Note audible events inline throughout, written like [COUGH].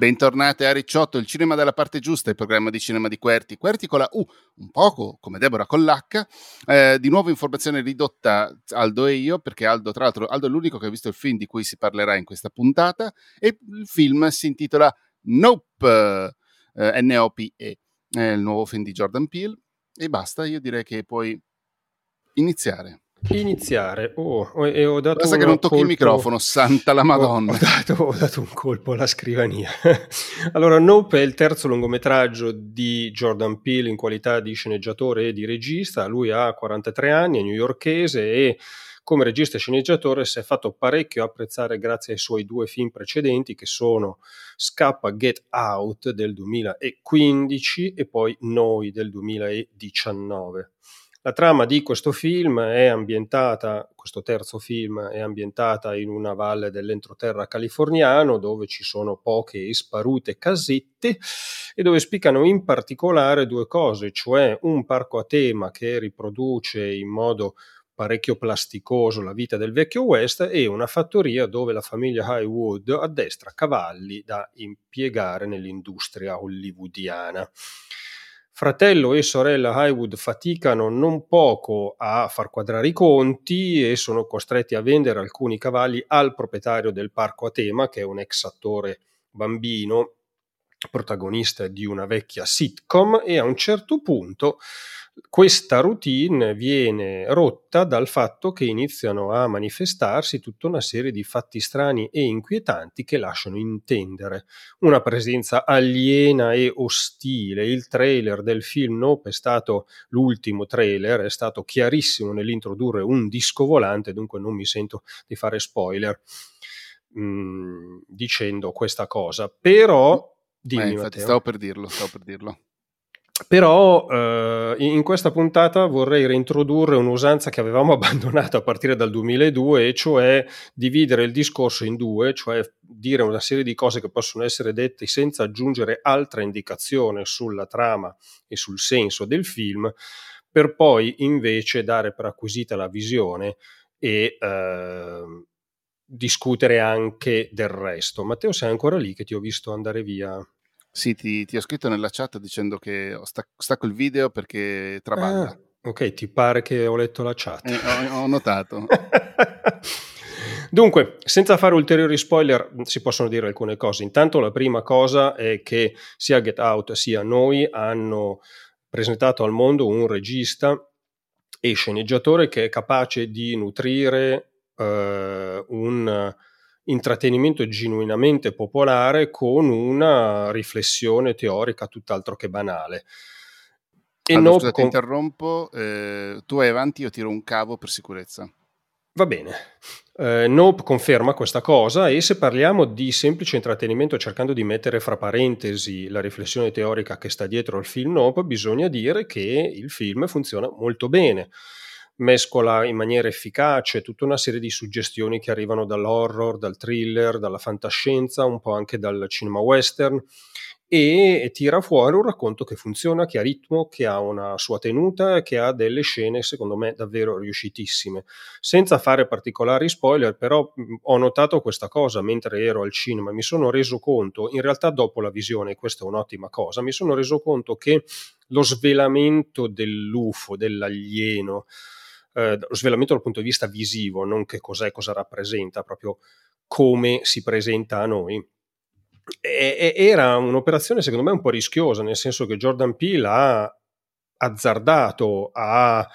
Bentornate a Ricciotto, il cinema dalla parte giusta, il programma di cinema di Querti. Querti con la U, un poco come Deborah con l'H. Eh, di nuovo informazione ridotta Aldo e io, perché Aldo, tra l'altro, Aldo è l'unico che ha visto il film di cui si parlerà in questa puntata. E il film si intitola Nope, eh, N-O-P-E, è il nuovo film di Jordan Peele. E basta, io direi che puoi iniziare. Iniziare, oh, e ho dato Basta che non tocchi colpo... il microfono, santa la Madonna. Ho, [LAUGHS] ho, dato, ho, dato, un colpo alla scrivania. [LAUGHS] allora, Nope è il terzo lungometraggio di Jordan Peele in qualità di sceneggiatore e di regista. Lui ha 43 anni, è newyorkese e come regista e sceneggiatore si è fatto parecchio apprezzare grazie ai suoi due film precedenti che sono Scappa Get Out del 2015 e poi Noi del 2019. La trama di questo film è ambientata, questo terzo film è ambientata in una valle dell'entroterra californiano dove ci sono poche e sparute casette e dove spiccano in particolare due cose, cioè un parco a tema che riproduce in modo parecchio plasticoso la vita del vecchio West e una fattoria dove la famiglia Highwood addestra cavalli da impiegare nell'industria hollywoodiana. Fratello e sorella Highwood faticano non poco a far quadrare i conti e sono costretti a vendere alcuni cavalli al proprietario del parco a tema, che è un ex attore bambino, protagonista di una vecchia sitcom, e a un certo punto questa routine viene rotta dal fatto che iniziano a manifestarsi tutta una serie di fatti strani e inquietanti che lasciano intendere una presenza aliena e ostile. Il trailer del film Nope è stato l'ultimo trailer, è stato chiarissimo nell'introdurre un disco volante, dunque non mi sento di fare spoiler mh, mm, dicendo questa cosa. Però Dimmi, eh, infatti, stavo per dirlo, stavo per dirlo. Però eh, in questa puntata vorrei reintrodurre un'usanza che avevamo [LAUGHS] abbandonato a partire dal 2002, e cioè dividere il discorso in due, cioè dire una serie di cose che possono essere dette senza aggiungere altra indicazione sulla trama e sul senso del film, per poi invece dare per acquisita la visione e eh, discutere anche del resto. Matteo, sei ancora lì che ti ho visto andare via? Sì, ti, ti ho scritto nella chat dicendo che stacco il video perché traballa. Ah, ok, ti pare che ho letto la chat. Eh, ho, ho notato. [LAUGHS] Dunque, senza fare ulteriori spoiler, si possono dire alcune cose. Intanto la prima cosa è che sia Get Out sia noi hanno presentato al mondo un regista e sceneggiatore che è capace di nutrire eh, un intrattenimento genuinamente popolare con una riflessione teorica tutt'altro che banale. E allora, scusa, con... ti interrompo, eh, tu vai avanti, io tiro un cavo per sicurezza. Va bene. Eh, Nope conferma questa cosa e se parliamo di semplice intrattenimento cercando di mettere fra parentesi la riflessione teorica che sta dietro al film Nope, bisogna dire che il film funziona molto bene mescola in maniera efficace tutta una serie di suggestioni che arrivano dall'horror, dal thriller, dalla fantascienza, un po' anche dal cinema western e tira fuori un racconto che funziona, che ha ritmo, che ha una sua tenuta che ha delle scene secondo me davvero riuscitissime. Senza fare particolari spoiler, però ho notato questa cosa mentre ero al cinema, mi sono reso conto, in realtà dopo la visione, questa è un'ottima cosa, mi sono reso conto che lo svelamento dell'UFO, dell'alieno, eh, lo svelamento dal punto di vista visivo, non che cos'è, cosa rappresenta, proprio come si presenta a noi. E, era un'operazione secondo me un po' rischiosa, nel senso che Jordan Peele ha azzardato, ha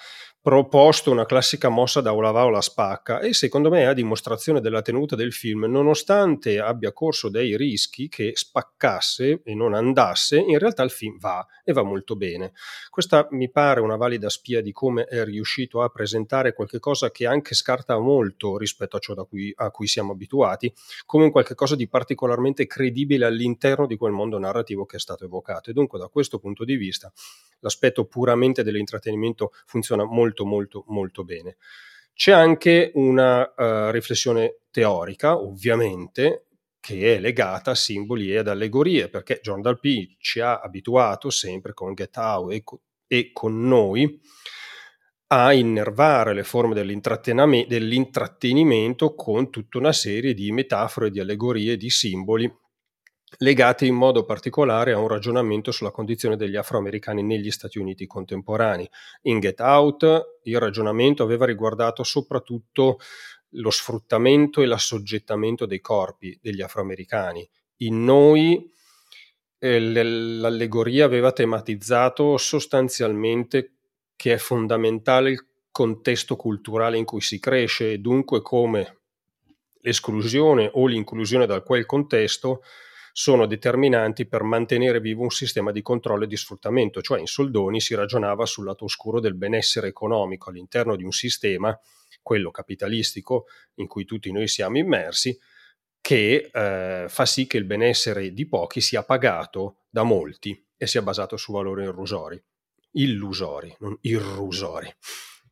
proposto una classica mossa da Ola va o la spacca e secondo me è a dimostrazione della tenuta del film, nonostante abbia corso dei rischi che spaccasse e non andasse, in realtà il film va e va molto bene. Questa mi pare una valida spia di come è riuscito a presentare qualcosa che anche scarta molto rispetto a ciò cui, a cui siamo abituati, come qualcosa di particolarmente credibile all'interno di quel mondo narrativo che è stato evocato. E dunque da questo punto di vista l'aspetto puramente dell'intrattenimento funziona molto molto molto bene. C'è anche una uh, riflessione teorica, ovviamente, che è legata a simboli e ad allegorie, perché John Dalpi ci ha abituato sempre con Get Out e, co- e con noi a innervare le forme dell'intrattenimento con tutta una serie di metafore, di allegorie, di simboli legate in modo particolare a un ragionamento sulla condizione degli afroamericani negli Stati Uniti contemporanei. In Get Out il ragionamento aveva riguardato soprattutto lo sfruttamento e l'assoggettamento dei corpi degli afroamericani. In Noi eh, l'allegoria aveva tematizzato sostanzialmente che è fondamentale il contesto culturale in cui si cresce e dunque come l'esclusione o l'inclusione da quel contesto sono determinanti per mantenere vivo un sistema di controllo e di sfruttamento, cioè in soldoni si ragionava sul lato oscuro del benessere economico all'interno di un sistema, quello capitalistico, in cui tutti noi siamo immersi, che eh, fa sì che il benessere di pochi sia pagato da molti e sia basato su valori irrusori, illusori, non irrusori.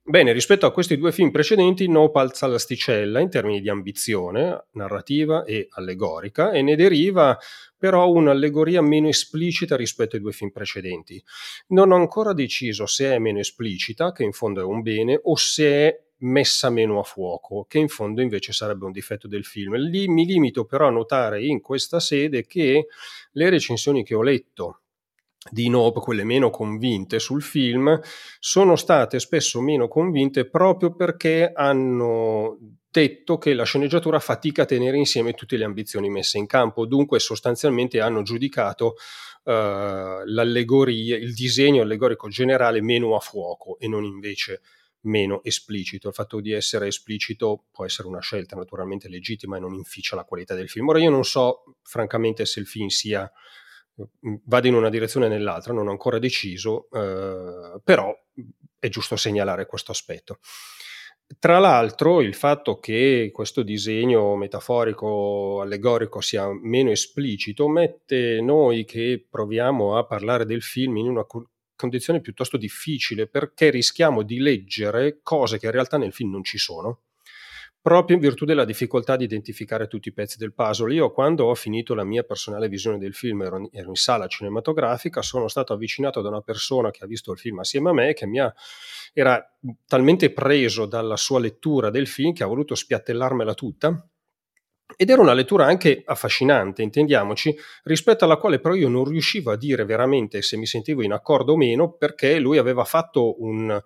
Bene, rispetto a questi due film precedenti, Nope alza l'asticella in termini di ambizione narrativa e allegorica e ne deriva però un'allegoria meno esplicita rispetto ai due film precedenti. Non ho ancora deciso se è meno esplicita, che in fondo è un bene, o se è messa meno a fuoco, che in fondo invece sarebbe un difetto del film. Lì mi limito però a notare in questa sede che le recensioni che ho letto di Nope, quelle meno convinte sul film, sono state spesso meno convinte proprio perché hanno detto che la sceneggiatura fatica a tenere insieme tutte le ambizioni messe in campo, dunque sostanzialmente hanno giudicato uh, l'allegoria, il disegno allegorico generale meno a fuoco e non invece meno esplicito. Il fatto di essere esplicito può essere una scelta naturalmente legittima e non inficia la qualità del film. Ora io non so francamente se il film sia vada in una direzione o nell'altra, non ho ancora deciso, eh, però è giusto segnalare questo aspetto. Tra l'altro, il fatto che questo disegno metaforico, allegorico sia meno esplicito, mette noi che proviamo a parlare del film in una condizione piuttosto difficile perché rischiamo di leggere cose che in realtà nel film non ci sono proprio in virtù della difficoltà di identificare tutti i pezzi del puzzle. Io quando ho finito la mia personale visione del film, ero in, ero in sala cinematografica, sono stato avvicinato da una persona che ha visto il film assieme a me, che mi ha, era talmente preso dalla sua lettura del film che ha voluto spiattellarmela tutta. Ed era una lettura anche affascinante, intendiamoci, rispetto alla quale però io non riuscivo a dire veramente se mi sentivo in accordo o meno, perché lui aveva fatto un,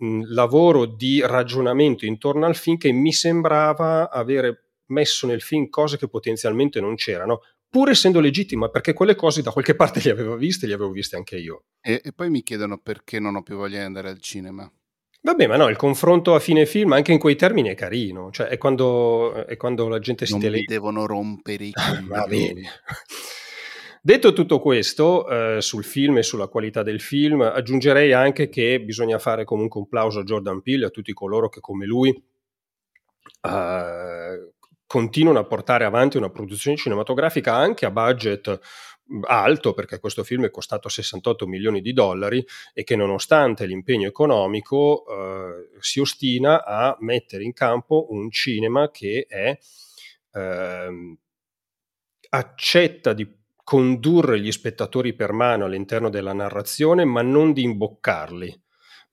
Uh, lavoro di ragionamento intorno al film che mi sembrava avere messo nel film cose che potenzialmente non c'erano, pur essendo legittima, perché quelle cose da qualche [LAUGHS] parte le avevo viste, le avevo viste anche io. E, e poi mi chiedono perché non ho più voglia di andare al cinema. Vabbè, ma no, il confronto a fine film, anche in quei termini, è carino. Cioè, è quando, è quando la gente si non tele... mi devono rompere i [LAUGHS] coglioni. Va bene. Detto tutto questo eh, sul film e sulla qualità del film, aggiungerei anche che bisogna fare comunque un plauso a Jordan Peele e a tutti coloro che come lui eh, continuano a portare avanti una produzione cinematografica anche a budget alto perché questo film è costato 68 milioni di dollari e che nonostante l'impegno economico eh, si ostina a mettere in campo un cinema che è eh, accetta di condurre gli spettatori per mano all'interno della narrazione, ma non di imboccarli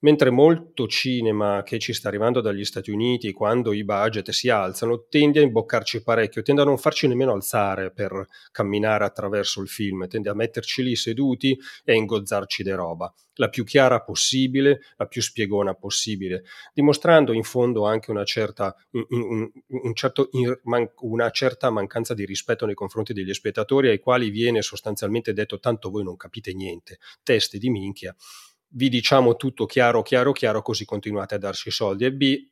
mentre molto cinema che ci sta arrivando dagli Stati Uniti, quando i budget si alzano, tende a imboccarci parecchio, tende a non farci nemmeno alzare per camminare attraverso il film, tende a metterci lì seduti e a ingozzarci di roba, la più chiara possibile, la più spiegona possibile, dimostrando in fondo anche una certa, un, un, un certo, una certa mancanza di rispetto nei confronti degli spettatori ai quali viene sostanzialmente detto tanto voi non capite niente, teste di minchia vi diciamo tutto chiaro, chiaro, chiaro, così continuate a darci soldi.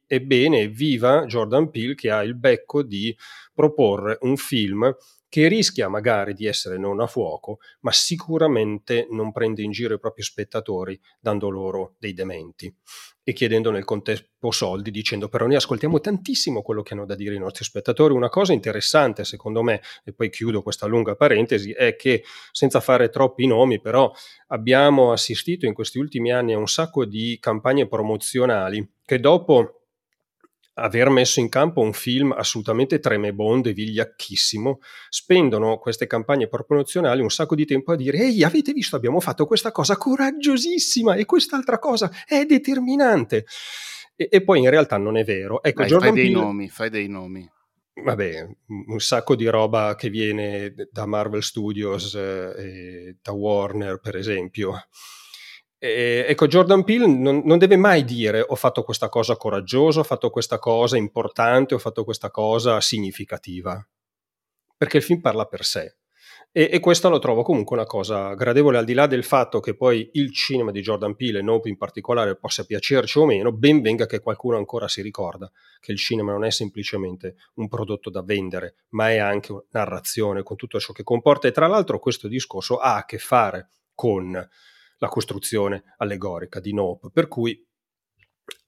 Ebbene, viva Jordan Peele che ha il becco di proporre un film che rischia magari di essere non a fuoco, ma sicuramente non prende in giro i propri spettatori dando loro dei dementi e chiedendo nel contempo soldi, dicendo però noi ascoltiamo tantissimo quello che hanno da dire i nostri spettatori. Una cosa interessante secondo me, e poi chiudo questa lunga parentesi, è che senza fare troppi nomi, però abbiamo assistito in questi ultimi anni a un sacco di campagne promozionali che dopo aver messo in campo un film assolutamente tremebondo e vigliacchissimo, spendono queste campagne promozionali un sacco di tempo a dire ehi avete visto abbiamo fatto questa cosa coraggiosissima e quest'altra cosa è determinante e, e poi in realtà non è vero. Ecco, Dai, fai dei Peele... nomi, fai dei nomi. vabbè, un sacco di roba che viene da Marvel Studios eh, da Warner, per esempio. E, ecco, Jordan Peele non, non, deve mai dire ho fatto questa cosa coraggiosa, ho fatto questa cosa importante, ho fatto questa cosa significativa, perché il film parla per sé. E, e questo lo trovo comunque una cosa gradevole, al di là del fatto che poi il cinema di Jordan Peele e Nope in particolare possa piacerci o meno, ben venga che qualcuno ancora si ricorda che il cinema non è semplicemente un prodotto da vendere, ma è anche narrazione con tutto ciò che comporta. E tra l'altro questo discorso ha a che fare con la costruzione allegorica di Nope, per cui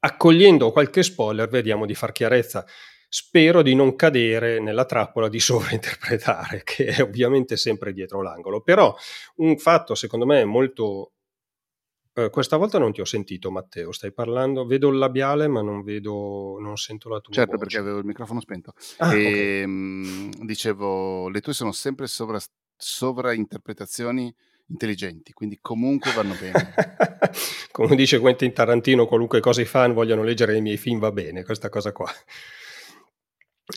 accogliendo qualche spoiler vediamo di far chiarezza spero di non cadere nella trappola di [LAUGHS] sovrainterpretare, che è ovviamente sempre dietro l'angolo. Però un fatto, secondo me, molto... Eh, questa volta non ti ho sentito, Matteo, stai parlando, vedo il labiale, ma non vedo, non sento la tua certo, voce. perché avevo il microfono spento. Ah, e, okay. mh, dicevo, le tue sono sempre sovra, sovrainterpretazioni intelligenti, quindi comunque vanno bene. [LAUGHS] Come dice Quentin Tarantino, qualunque cosa i fan vogliono leggere i miei film va bene, questa cosa qua.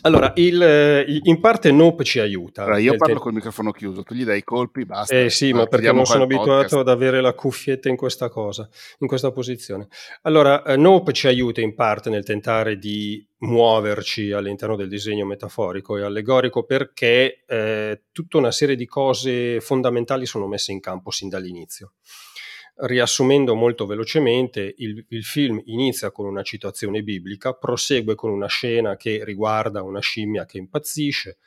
Allora, il, in parte Nope ci aiuta. Allora, io parlo te... col microfono chiuso, tu gli dai i colpi, basta. Eh sì, ma perché non sono abituato ad avere la cuffietta in questa cosa, in questa posizione. Allora, eh, Nope ci aiuta in parte nel tentare di muoverci all'interno del disegno metaforico e allegorico perché eh, tutta una serie di cose fondamentali sono messe in campo sin dall'inizio. Riassumendo molto velocemente, il, il, film inizia con una citazione biblica, prosegue con una scena che riguarda una scimmia che impazzisce,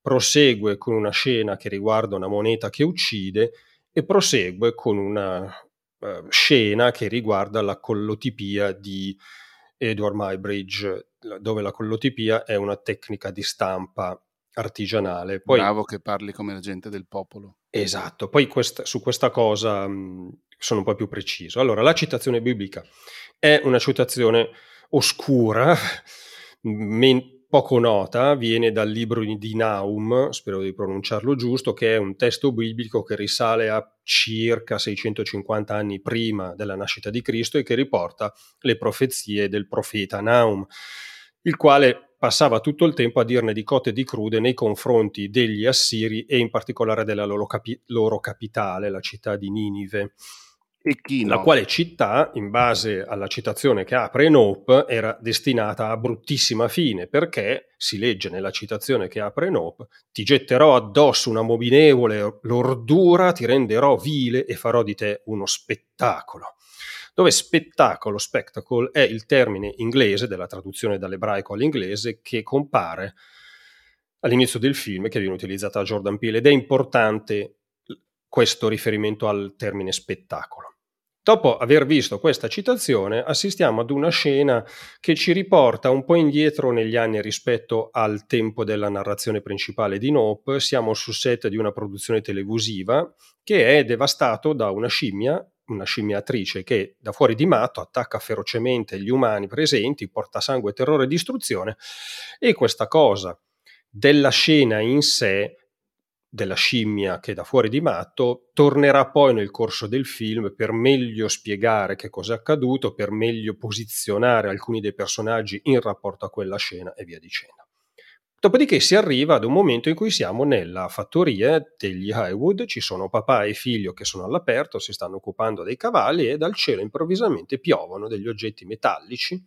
prosegue con una scena che riguarda una moneta che uccide e prosegue con una uh, scena che riguarda la collotipia di Edward Mybridge, dove la collotipia è una tecnica di stampa artigianale. Poi, Bravo che parli come agente del popolo. Esatto, poi questa, su questa cosa mh, sono un po' più preciso. Allora, la citazione biblica è una citazione oscura, men- poco nota, viene dal libro di Naum, spero di pronunciarlo giusto, che è un testo biblico che risale a circa 650 anni prima della nascita di Cristo e che riporta le profezie del profeta Naum, il quale passava tutto il tempo a dirne di cotte e di crude nei confronti degli assiri e in particolare della loro, capi- loro capitale, la città di Ninive la quale città, in base alla citazione che apre Nope, era destinata a bruttissima fine, perché si legge nella citazione che apre Nope, ti getterò addosso una mobilevole lordura, ti renderò vile e farò di te uno spettacolo. Dove spettacolo, spectacle, è il termine inglese, della traduzione dall'ebraico all'inglese, che compare all'inizio del film, che viene utilizzata da Jordan Peele, ed è importante questo riferimento al termine spettacolo. Dopo aver visto questa citazione, assistiamo ad una scena che ci riporta un po' indietro negli anni rispetto al tempo della narrazione principale di Nope. Siamo sul set di una produzione televisiva che è devastato da una scimmia, una scimmiatrice che da fuori di matto attacca ferocemente gli umani presenti, porta sangue, terrore e distruzione. E questa cosa della scena in sé della scimmia che da fuori di matto tornerà poi nel corso del film per meglio spiegare che cosa è accaduto, per meglio posizionare alcuni dei personaggi in rapporto a quella scena e via dicendo. Dopodiché si arriva ad un momento in cui siamo nella fattoria degli Highwood, ci sono papà e figlio che sono all'aperto, si stanno occupando dei cavalli e dal cielo improvvisamente piovono degli oggetti metallici,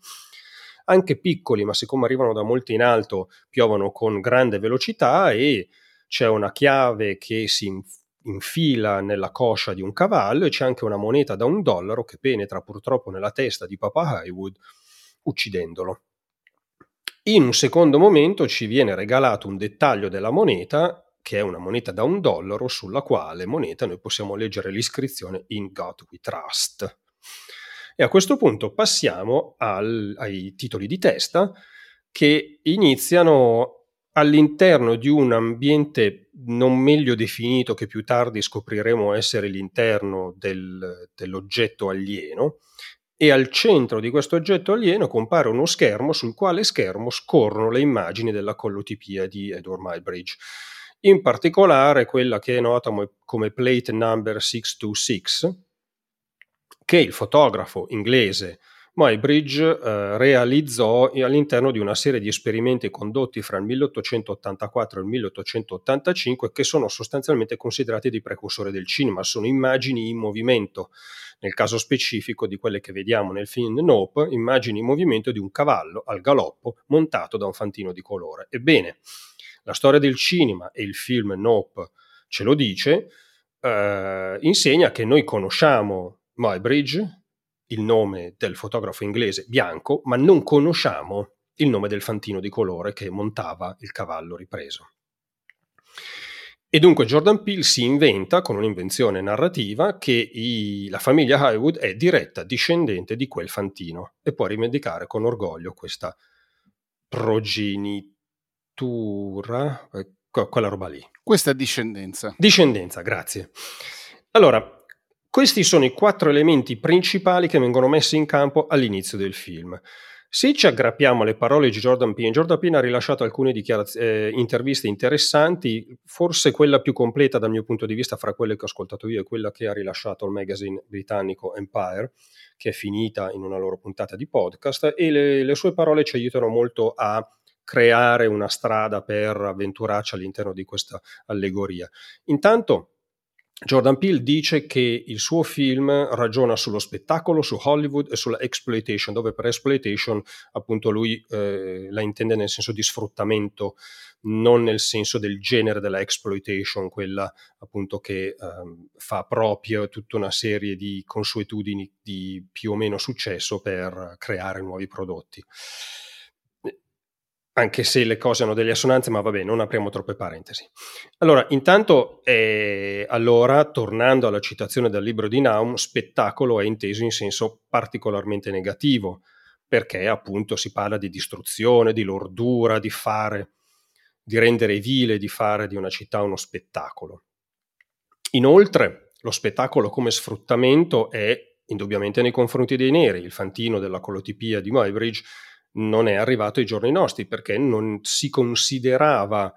anche piccoli, ma siccome arrivano da molto in alto, piovono con grande velocità e c'è una chiave che si infila nella coscia di un cavallo e c'è anche una moneta da un dollaro che penetra purtroppo nella testa di Papa Highwood uccidendolo. In un secondo momento ci viene regalato un dettaglio della moneta che è una moneta da un dollaro sulla quale moneta noi possiamo leggere l'iscrizione In God We Trust. E a questo punto passiamo al, ai titoli di testa che iniziano all'interno di un ambiente non meglio definito che più tardi scopriremo essere l'interno del, dell'oggetto alieno e al centro di questo oggetto alieno compare uno schermo sul quale schermo scorrono le immagini della collotipia di Edward Mybridge. In particolare quella che è nota come plate number 626, che il fotografo inglese Muybridge eh, realizzò all'interno di una serie di esperimenti condotti fra il 1884 e il 1885 che sono sostanzialmente considerati dei precursori del cinema, sono immagini in movimento, nel caso specifico di quelle che vediamo nel film Nope, immagini in movimento di un cavallo al galoppo montato da un fantino di colore. Ebbene, la storia del cinema e il film Nope ce lo dice, eh, insegna che noi conosciamo Muybridge, il nome del fotografo inglese bianco, ma non conosciamo il nome del fantino di colore che montava il cavallo ripreso. E dunque Jordan Peele si inventa con un'invenzione narrativa che i, la famiglia Highwood è diretta discendente di quel fantino e può rivendicare con orgoglio questa progenitura, eh, quella roba lì. Questa discendenza. Discendenza, grazie. Allora, questi sono i quattro elementi principali che vengono messi in campo all'inizio del film. Se ci aggrappiamo alle parole di Jordan Peele, Jordan Peele ha rilasciato alcune eh, interviste interessanti, forse quella più completa dal mio punto di vista fra quelle che ho ascoltato io è quella che ha rilasciato il magazine britannico Empire, che è finita in una loro puntata di podcast, e le, le sue parole ci aiutano molto a creare una strada per avventurarci all'interno di questa allegoria. Intanto Jordan Peele dice che il suo film ragiona sullo spettacolo, su Hollywood e sulla exploitation, dove per exploitation appunto lui eh, la intende nel senso di sfruttamento, non nel senso del genere della exploitation, quella appunto che eh, fa proprio tutta una serie di consuetudini di più o meno successo per creare nuovi prodotti anche se le cose hanno delle assonanze, ma vabbè, non apriamo troppe parentesi. Allora, intanto, eh, allora, tornando alla citazione del libro di Naum, spettacolo è inteso in senso particolarmente negativo, perché appunto si parla di distruzione, di lordura, di fare, di rendere vile, di fare di una città uno spettacolo. Inoltre, lo spettacolo come sfruttamento è indubbiamente nei confronti dei neri, il fantino della colotipia di Muybridge non è arrivato ai giorni nostri perché non si considerava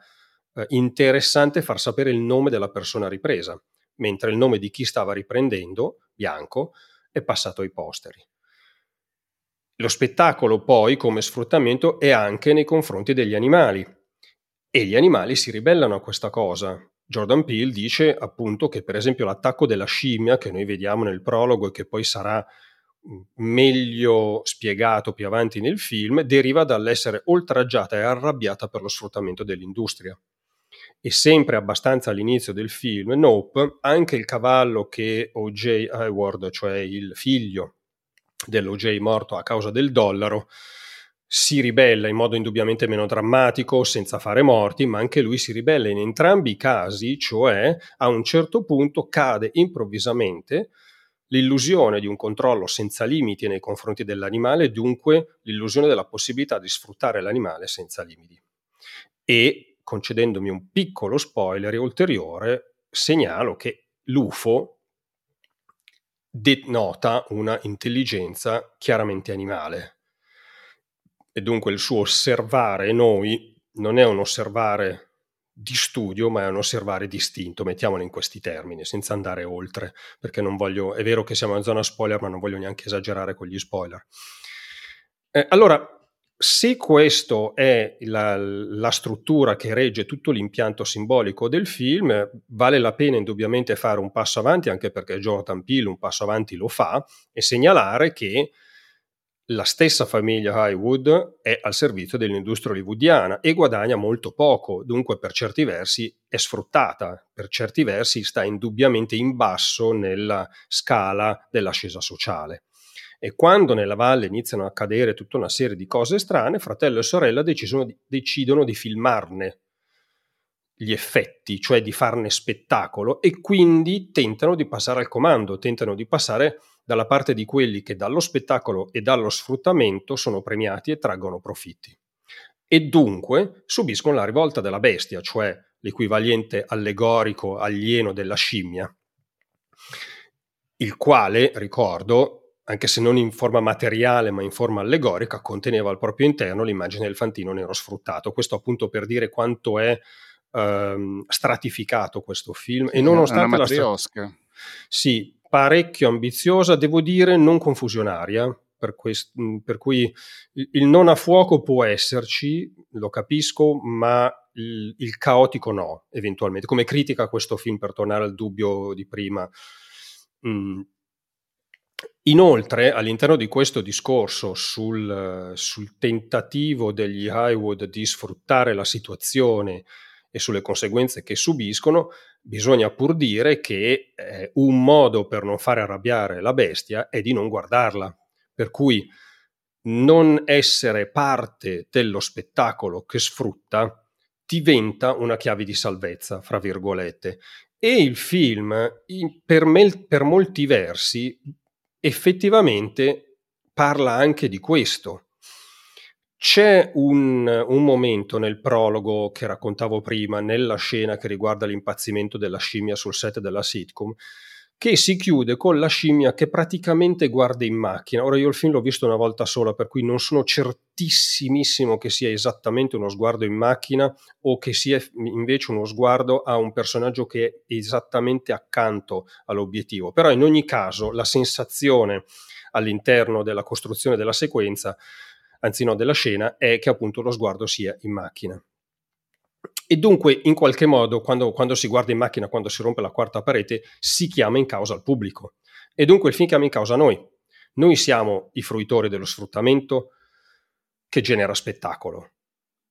eh, interessante far sapere il nome della persona ripresa, mentre il nome di chi stava riprendendo, bianco, è passato ai posteri. Lo spettacolo poi come sfruttamento è anche nei confronti degli animali e gli animali si ribellano a questa cosa. Jordan Peele dice appunto che per esempio l'attacco della scimmia che noi vediamo nel prologo e che poi sarà meglio spiegato più avanti nel film, deriva dall'essere oltraggiata e arrabbiata per lo sfruttamento dell'industria. E sempre abbastanza all'inizio del film, Nope, anche il cavallo che O.J. Hayward, cioè il figlio dell'O.J. morto a causa del dollaro, si ribella in modo indubbiamente meno drammatico, senza fare morti, ma anche lui si ribella in entrambi i casi, cioè a un certo punto cade improvvisamente l'illusione di un controllo senza limiti nei confronti dell'animale, dunque l'illusione della possibilità di sfruttare l'animale senza limiti. E, concedendomi un piccolo spoiler ulteriore, segnalo che l'UFO denota una intelligenza chiaramente animale. E dunque il suo osservare noi non è un osservare di studio, ma è un osservare distinto, mettiamolo in questi termini, senza andare oltre, perché non voglio, è vero che siamo in zona spoiler, ma non voglio neanche esagerare con gli spoiler. Eh, allora, se questa è la, la, struttura che regge tutto l'impianto simbolico del film, vale la pena indubbiamente fare un passo avanti, anche perché Jordan Peele un passo avanti lo fa, e segnalare che la stessa famiglia Highwood è al servizio dell'industria hollywoodiana e guadagna molto poco, dunque per certi versi è sfruttata, per certi versi sta indubbiamente in basso nella scala dell'ascesa sociale. E quando nella valle iniziano a accadere tutta una serie di cose strane, fratello e sorella di, decidono di filmarne gli effetti, cioè di farne spettacolo e quindi tentano di passare al comando, tentano di passare dalla parte di quelli che dallo spettacolo e dallo sfruttamento sono premiati e traggono profitti. E dunque subiscono la rivolta della bestia, cioè l'equivalente allegorico alieno della scimmia, il quale, ricordo, anche se non in forma materiale ma in forma allegorica, conteneva al proprio interno l'immagine del fantino nero sfruttato. Questo appunto per dire quanto è ehm, stratificato questo film. E nonostante la... Stra- sì, parecchio ambiziosa, devo dire non confusionaria, per, quest- per cui il non a fuoco può esserci, lo capisco, ma il, il, caotico no, eventualmente. Come critica a questo film, per tornare al dubbio di prima. Mm. Inoltre, all'interno di questo discorso sul, sul tentativo degli Highwood di sfruttare la situazione e sulle conseguenze che subiscono, bisogna pur dire che eh, un modo per non fare arrabbiare la bestia è di non guardarla. Per cui non essere parte dello spettacolo che sfrutta diventa una chiave di salvezza, fra virgolette. E il film, per, me, per molti versi, effettivamente parla anche di questo c'è un, un, momento nel prologo che raccontavo prima, nella scena che riguarda l'impazzimento della scimmia sul set della sitcom, che si chiude con la scimmia che praticamente guarda in macchina. Ora io il film l'ho visto una volta sola, per cui non sono certissimissimo che sia esattamente uno sguardo in macchina o che sia invece uno sguardo a un personaggio che è esattamente accanto all'obiettivo. Però in ogni caso la sensazione all'interno della costruzione della sequenza anzi no, della scena, è che appunto lo sguardo sia in macchina. E dunque, in qualche modo, quando, quando, si guarda in macchina, quando si rompe la quarta parete, si chiama in causa il pubblico. E dunque il film chiama in causa noi. Noi siamo i fruitori dello sfruttamento che genera spettacolo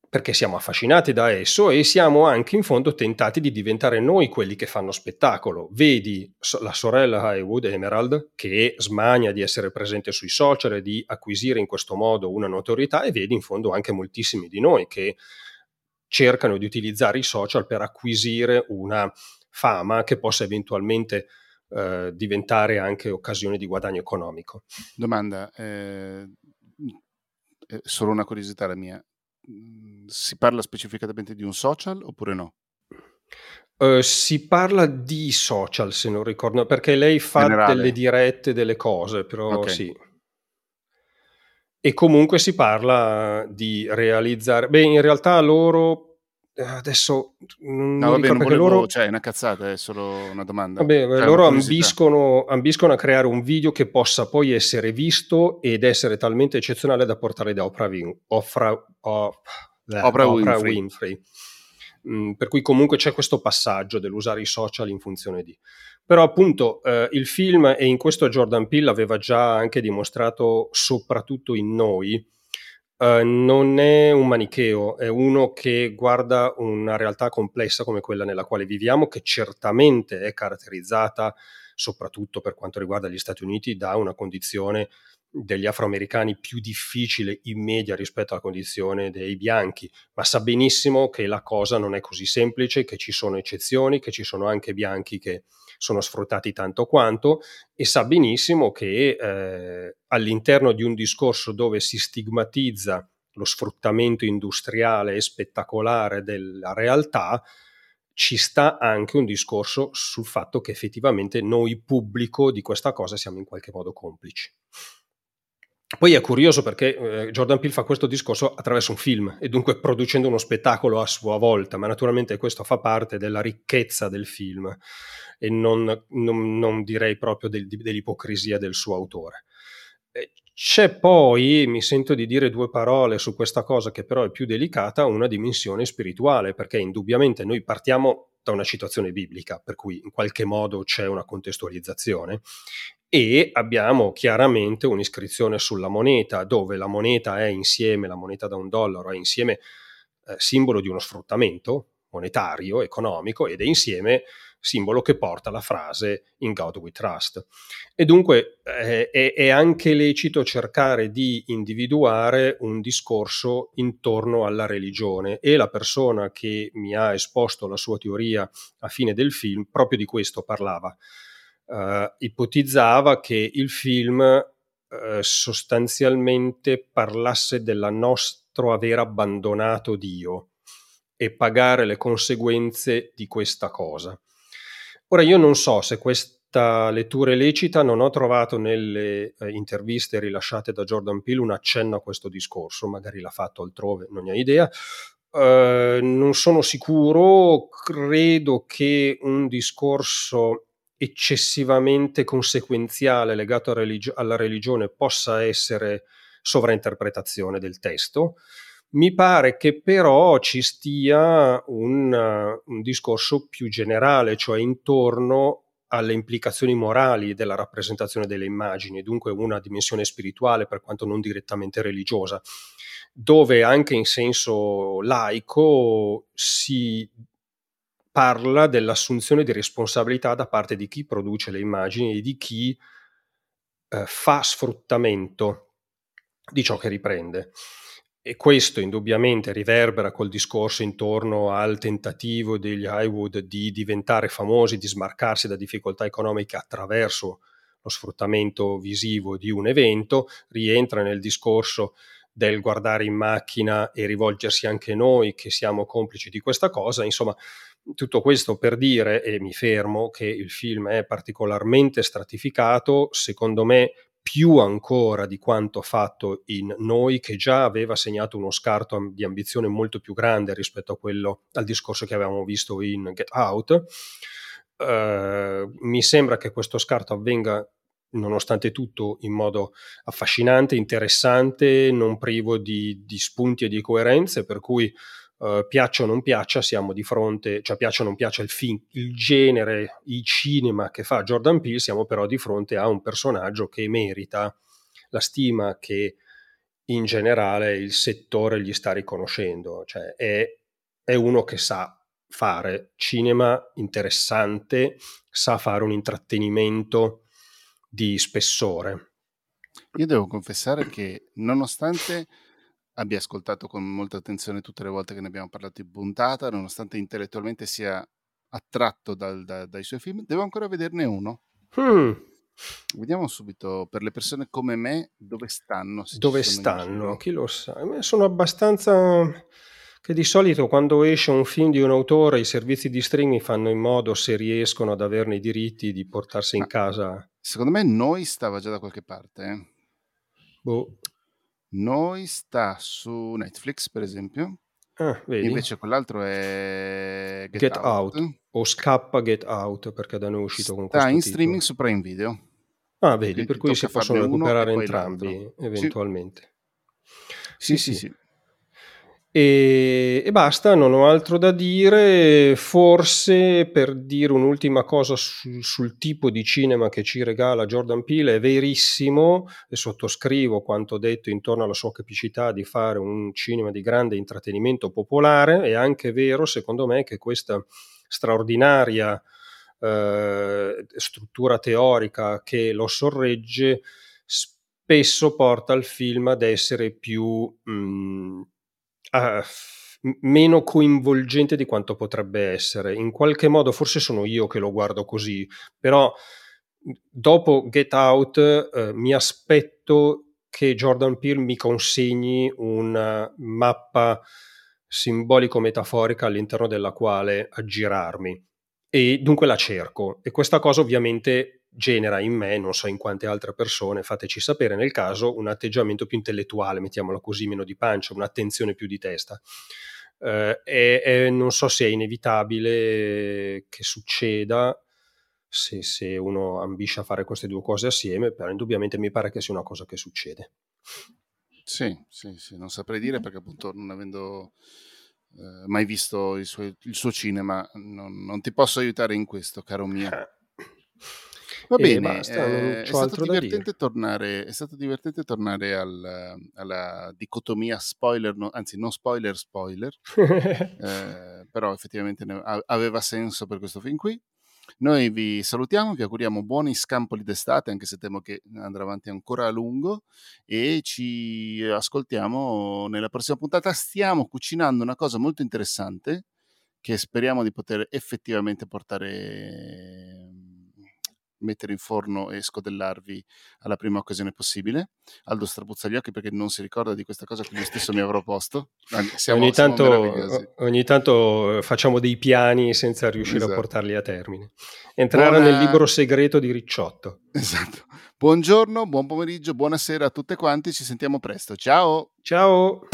perché siamo affascinati da esso e siamo anche in fondo tentati di diventare noi quelli che fanno spettacolo. Vedi la sorella Highwood, Emerald, che smania di essere presente sui social e di acquisire in questo modo una notorietà e vedi in fondo anche moltissimi di noi che cercano di utilizzare i social per acquisire una fama che possa eventualmente eh, diventare anche occasione di guadagno economico. Domanda, eh, solo una curiosità la mia Mhmm, si parla specificatamente di un social oppure no? Uh, si parla di social, se non ricordo, perché lei fa Generale. delle dirette, delle cose, però okay. sì. E comunque si parla di realizzare... Beh, in realtà loro eh, adesso non no, vabbè, non volevo, loro... cioè è una cazzata, è solo una domanda. Vabbè, cioè, loro ambiscono, ambiscono, a creare un video che possa poi essere visto ed essere talmente eccezionale da portare da Oprah, Win- Oprah, oh, Oprah, Oprah Winfrey. Winfrey. Mm, per cui comunque c'è questo passaggio dell'usare i social in funzione di... Però appunto eh, il film, e in questo Jordan Peele aveva già anche dimostrato soprattutto in noi, Uh, non è un manicheo, è uno che guarda una realtà complessa come quella nella quale viviamo, che certamente è caratterizzata, soprattutto per quanto riguarda gli Stati Uniti, da una condizione degli afroamericani più difficile in media rispetto alla condizione dei bianchi, ma sa benissimo che la cosa non è così semplice, che ci sono eccezioni, che ci sono anche bianchi che sono sfruttati tanto quanto e sa benissimo che eh, all'interno di un discorso dove si stigmatizza lo sfruttamento industriale e spettacolare della realtà, ci sta anche un discorso sul fatto che effettivamente noi pubblico di questa cosa siamo in qualche modo complici. Poi è curioso perché eh, Jordan Peele fa questo discorso attraverso un film e dunque producendo uno spettacolo a sua volta, ma naturalmente questo fa parte della ricchezza del film e non, non, non direi proprio del, dell'ipocrisia del suo autore. C'è poi, mi sento di dire due parole su questa cosa che però è più delicata, una dimensione spirituale, perché indubbiamente noi partiamo da una citazione biblica, per cui in qualche modo c'è una contestualizzazione, e abbiamo chiaramente un'iscrizione sulla moneta, dove la moneta è insieme, la moneta da un dollaro è insieme eh, simbolo di uno sfruttamento monetario, economico, ed è insieme simbolo che porta la frase In God we trust. E dunque eh, è, è, anche lecito cercare di individuare un discorso intorno alla religione e la persona che mi ha esposto la sua teoria a fine del film proprio di questo parlava. Uh, ipotizzava che il film uh, sostanzialmente parlasse del nostro aver abbandonato Dio e pagare le conseguenze di questa cosa. Ora io non so se questa lettura è lecita, non ho trovato nelle eh, interviste rilasciate da Jordan Peele un accenno a questo discorso, magari l'ha fatto altrove, non ne ho idea. Uh, non sono sicuro, credo che un discorso eccessivamente conseguenziale legato religio- alla religione possa essere sovrainterpretazione del testo. Mi pare che però ci stia un, uh, un discorso più generale, cioè intorno alle implicazioni morali della rappresentazione delle immagini, dunque una dimensione spirituale per quanto non direttamente religiosa, dove anche in senso laico si parla dell'assunzione di responsabilità da parte di chi produce le immagini e di chi eh, fa sfruttamento di ciò che riprende. E questo indubbiamente riverbera col discorso intorno al tentativo degli Highwood di diventare famosi, di smarcarsi da difficoltà economiche attraverso lo sfruttamento visivo di un evento, rientra nel discorso del guardare in macchina e rivolgersi anche noi che siamo complici di questa cosa. Insomma, tutto questo per dire, e mi fermo, che il film è particolarmente stratificato, secondo me più ancora di quanto fatto in Noi, che già aveva segnato uno scarto di ambizione molto più grande rispetto a quello, al discorso che avevamo visto in Get Out. Uh, mi sembra che questo scarto avvenga nonostante tutto in modo affascinante, interessante, non privo di, di spunti e di coerenze, per cui Uh, piaccia o non piaccia, siamo di fronte, cioè piaccia o non piaccia il film, il genere, il cinema che fa Jordan Peele, siamo però di fronte a un personaggio che merita la stima che in generale il settore gli sta riconoscendo, cioè è, è uno che sa fare cinema interessante, sa fare un intrattenimento di spessore. Io devo confessare che nonostante abbia ascoltato con molta attenzione tutte le volte che ne abbiamo parlato in puntata, nonostante intellettualmente sia attratto dal, da, dai suoi film, devo ancora vederne uno. Hmm. Vediamo subito per le persone come me dove stanno. Dove stanno? Chi lo sa? Sono abbastanza che di solito quando esce un film di un autore i servizi di streaming fanno in modo se riescono ad averne i diritti di portarsi in Ma, casa. Secondo me noi stava già da qualche parte. Eh. Boh. Noi sta su Netflix, per esempio. Ah, Invece quell'altro è Get, Get Out. Out. O scappa Get Out perché da noi è uscito con questo Sta in titolo. streaming su Prime Video. Ah, vedi, per cui si possono recuperare entrambi eventualmente. Sì, sì, sì. sì. E, e, basta, non ho altro da dire. Forse per dire un'ultima cosa sul, sul tipo di cinema che ci regala Jordan Peele, è verissimo e sottoscrivo quanto detto intorno alla sua capacità di fare un cinema di grande intrattenimento popolare. È anche vero, secondo me, che questa straordinaria eh, struttura teorica che lo sorregge spesso porta il film ad essere più. Mh, mm, uh, meno coinvolgente di quanto potrebbe essere. In qualche modo, forse sono io che lo guardo così, però dopo Get Out uh, mi aspetto che Jordan Peele mi consegni una mappa simbolico-metaforica all'interno della quale aggirarmi e dunque la cerco e questa cosa ovviamente genera in me, non so in quante altre persone, fateci sapere nel caso, un atteggiamento più intellettuale, mettiamolo così, meno di pancia, un'attenzione più di testa. Eh, e, e, non so se è inevitabile che succeda se, se, uno ambisce a fare queste due cose assieme, però indubbiamente mi pare che sia una cosa che succede. Sì, sì, sì, non saprei dire perché appunto non avendo eh, mai visto il suo, il suo cinema non, non, ti posso aiutare in questo, caro mio. [LAUGHS] Va bene, basta, eh, è, stato tornare, è, stato divertente tornare al, alla dicotomia spoiler, no, anzi non spoiler, spoiler, [LAUGHS] eh, però effettivamente ne, aveva senso per questo film qui. Noi vi salutiamo, vi auguriamo buoni scampoli d'estate, anche se temo che andrà avanti ancora a lungo, e ci ascoltiamo nella prossima puntata. Stiamo cucinando una cosa molto interessante che speriamo di poter effettivamente portare mettere in forno e scodellarvi alla prima occasione possibile. Aldo strapuzza gli occhi perché non si ricorda di questa cosa che lui stesso mi avrà proposto. [LAUGHS] Siamo, ogni, tanto, ogni, tanto, facciamo dei piani senza riuscire esatto. a portarli a termine. Entrerà Buona... nel libro segreto di Ricciotto. [LAUGHS] Esatto. Buongiorno, buon pomeriggio, buonasera a tutte quanti, ci sentiamo presto. Ciao! Ciao!